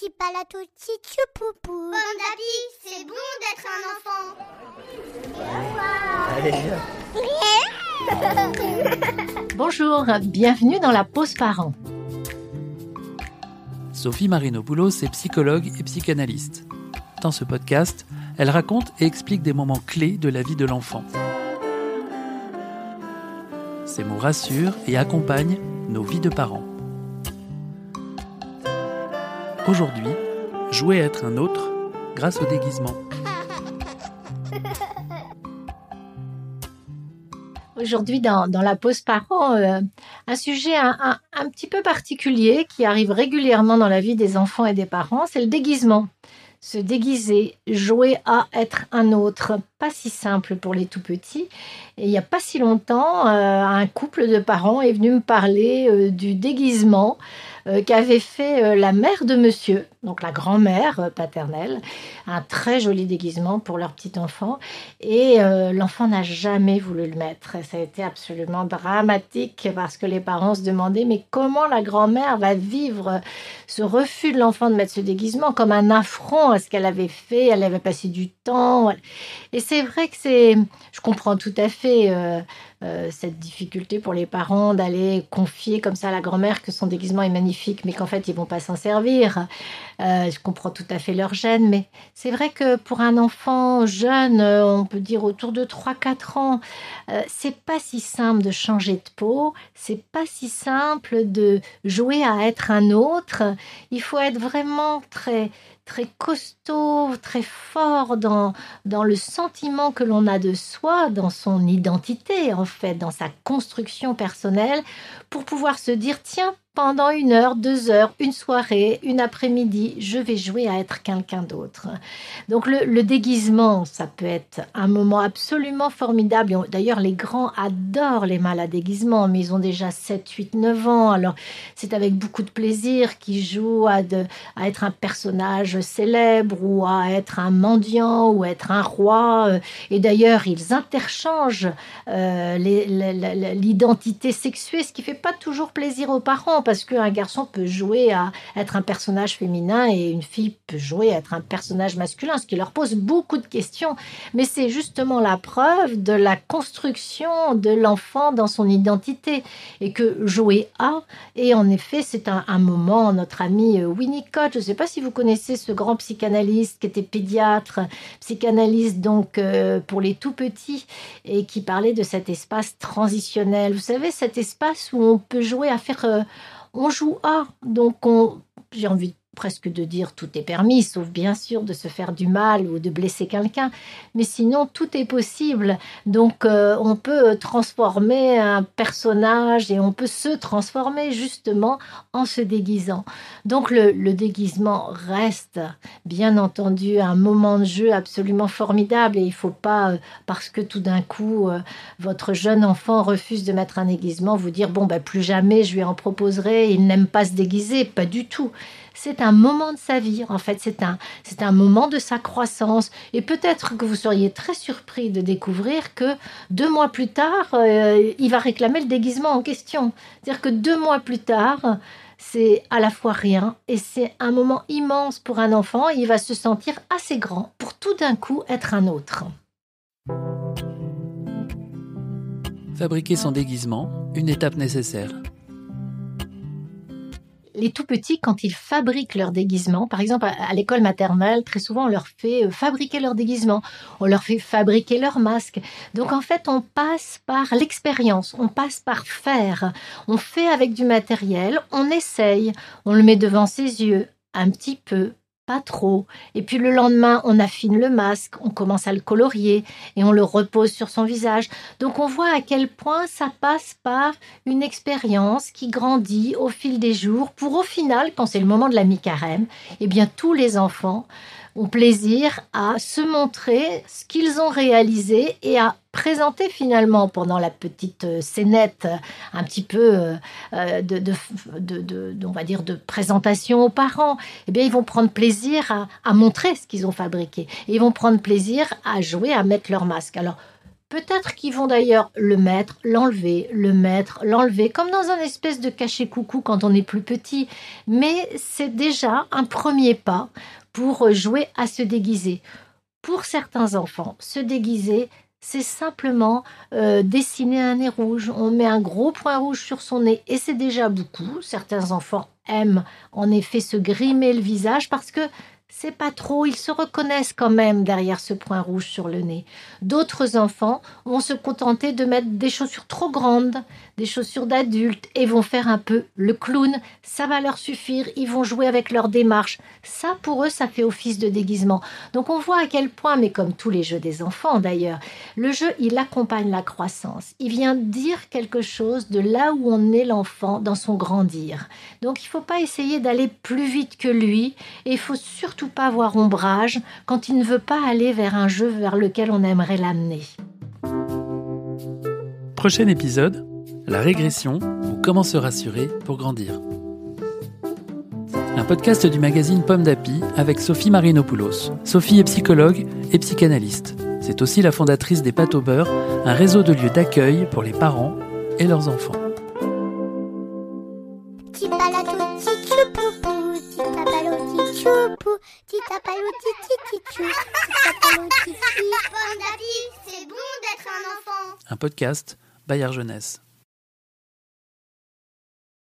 petit palatotti poupou. Bon d'api, c'est bon d'être un enfant. Bonjour, bienvenue dans la pause parent. Sophie Marinopoulos est psychologue et psychanalyste. Dans ce podcast, elle raconte et explique des moments clés de la vie de l'enfant. Ces mots rassurent et accompagnent nos vies de parents. Aujourd'hui, jouer être un autre grâce au déguisement. Aujourd'hui, dans, la pause parent, euh, un sujet un, petit peu particulier qui arrive régulièrement dans la vie des enfants et des parents, c'est le déguisement. Se déguiser, jouer à être un autre, pas si simple pour les tout petits. Et il n'y a pas si longtemps, euh, un couple de parents est venu me parler euh, du déguisement qu'avait fait euh, la mère de monsieur, donc la grand-mère euh, paternelle, un très joli déguisement pour leur petit enfant. Et l'enfant n'a jamais voulu le mettre. Ça a été absolument dramatique parce que les parents se demandaient mais comment la grand-mère va vivre ce refus de l'enfant de mettre ce déguisement comme un affront à ce qu'elle avait fait? Elle avait passé du temps. Et c'est vrai que c'est, je comprends tout à fait. Euh, cette difficulté pour les parents d'aller confier comme ça à la grand-mère que son déguisement est magnifique, mais qu'en fait ils vont pas s'en servir. Euh, je comprends tout à fait leur gêne, mais c'est vrai que pour un enfant jeune, euh, on peut dire autour de 3-4 ans, c'est pas si simple de changer de peau, c'est pas si simple de jouer à être un autre. Il faut être vraiment très très costaud, très fort dans, dans le sentiment que l'on a de soi, dans son identité en fait, dans sa construction personnelle, pour pouvoir se dire tiens, pendant une heure, deux heures, une soirée, une après-midi, je vais jouer à être quelqu'un d'autre. Donc le, déguisement, ça peut être un moment absolument formidable. D'ailleurs, les grands adorent les mâles à déguisement, mais ils ont déjà 7, 8, 9 ans. Alors c'est avec beaucoup de plaisir qu'ils jouent à, à être un personnage célèbre ou à être un mendiant ou être un roi. Et d'ailleurs, ils interchangent euh, l'identité sexuée, ce qui fait pas toujours plaisir aux parents parce qu'un garçon peut jouer à être un personnage féminin et une fille peut jouer à être un personnage masculin, ce qui leur pose beaucoup de questions. Mais c'est justement la preuve de la construction de l'enfant dans son identité et que jouer à, et en effet, c'est un, moment, notre ami euh, Winnicott, je ne sais pas si vous connaissez ce grand psychanalyste qui était pédiatre, psychanalyste donc euh, pour les tout petits et qui parlait de cet espace transitionnel. Vous savez, cet espace où on peut jouer à faire euh, on joue à. Donc, on, j'ai envie presque de dire tout est permis, sauf bien sûr de se faire du mal ou de blesser quelqu'un. Mais sinon, tout est possible. Donc, euh, on peut transformer un personnage et on peut se transformer justement en se déguisant. Donc, le, déguisement reste, bien entendu, un moment de jeu absolument formidable. Et il ne faut pas, euh, parce que tout d'un coup, euh, votre jeune enfant refuse de mettre un déguisement, vous dire, bon, ben, plus jamais je lui en proposerai, il n'aime pas se déguiser. Pas du tout c'est un moment de sa vie. En fait, c'est un, c'est un moment de sa croissance. Et peut-être que vous seriez très surpris de découvrir que deux mois plus tard, euh, il va réclamer le déguisement en question. C'est-à-dire que deux mois plus tard, c'est à la fois rien et c'est un moment immense pour un enfant. il va se sentir assez grand pour tout d'un coup être un autre. Fabriquer son déguisement, une étape nécessaire les tout petits, quand ils fabriquent leur déguisement, par exemple à, l'école maternelle, très souvent on leur fait euh, fabriquer leur déguisement, on leur fait fabriquer leur masque. Donc en fait, on passe par l'expérience, on passe par faire. On fait avec du matériel, on essaye, on le met devant ses yeux un petit peu, pas trop. Et puis le lendemain, on affine le masque, on commence à le colorier et on le repose sur son visage. Donc on voit à quel point ça passe par une expérience qui grandit au fil des jours pour au final, quand c'est le moment de la mi-carême, eh bien tous les enfants ont plaisir à se montrer ce qu'ils ont réalisé et à présenter finalement pendant la petite euh, scénette un petit peu euh, euh, de, de, on va dire de présentation aux parents, eh bien ils vont prendre plaisir à, montrer ce qu'ils ont fabriqué et ils vont prendre plaisir à jouer, à mettre leur masque. Alors Peut-être qu'ils vont d'ailleurs le mettre, l'enlever, le mettre, l'enlever, comme dans un espèce de cachet coucou quand on est plus petit. Mais c'est déjà un premier pas pour jouer à se déguiser. Pour certains enfants, se déguiser, c'est simplement euh, dessiner un nez rouge. On met un gros point rouge sur son nez et c'est déjà beaucoup. Certains enfants aiment en effet se grimer le visage parce que c'est pas trop, ils se reconnaissent quand même derrière ce point rouge sur le nez. D'autres enfants vont se contenter de mettre des chaussures trop grandes, des chaussures d'adultes, et vont faire un peu le clown. Ça va leur suffire, ils vont jouer avec leur démarche. Ça, pour eux, ça fait office de déguisement. Donc on voit à quel point, mais comme tous les jeux des enfants d'ailleurs, le jeu, il accompagne la croissance. Il vient dire quelque chose de là où on est l'enfant dans son grandir. Donc il ne faut pas essayer d'aller plus vite que lui, et il faut surtout pas avoir ombrage quand il ne veut pas aller vers un jeu vers lequel on aimerait l'amener. Prochain épisode, la régression ou comment se rassurer pour grandir. Un podcast du magazine Pomme d'Api avec Sophie Marinopoulos. Sophie est psychologue et psychanalyste. C'est aussi la fondatrice des Pâtes au beurre, un réseau de lieux d'accueil pour les parents et leurs enfants. Un podcast Bayard Jeunesse.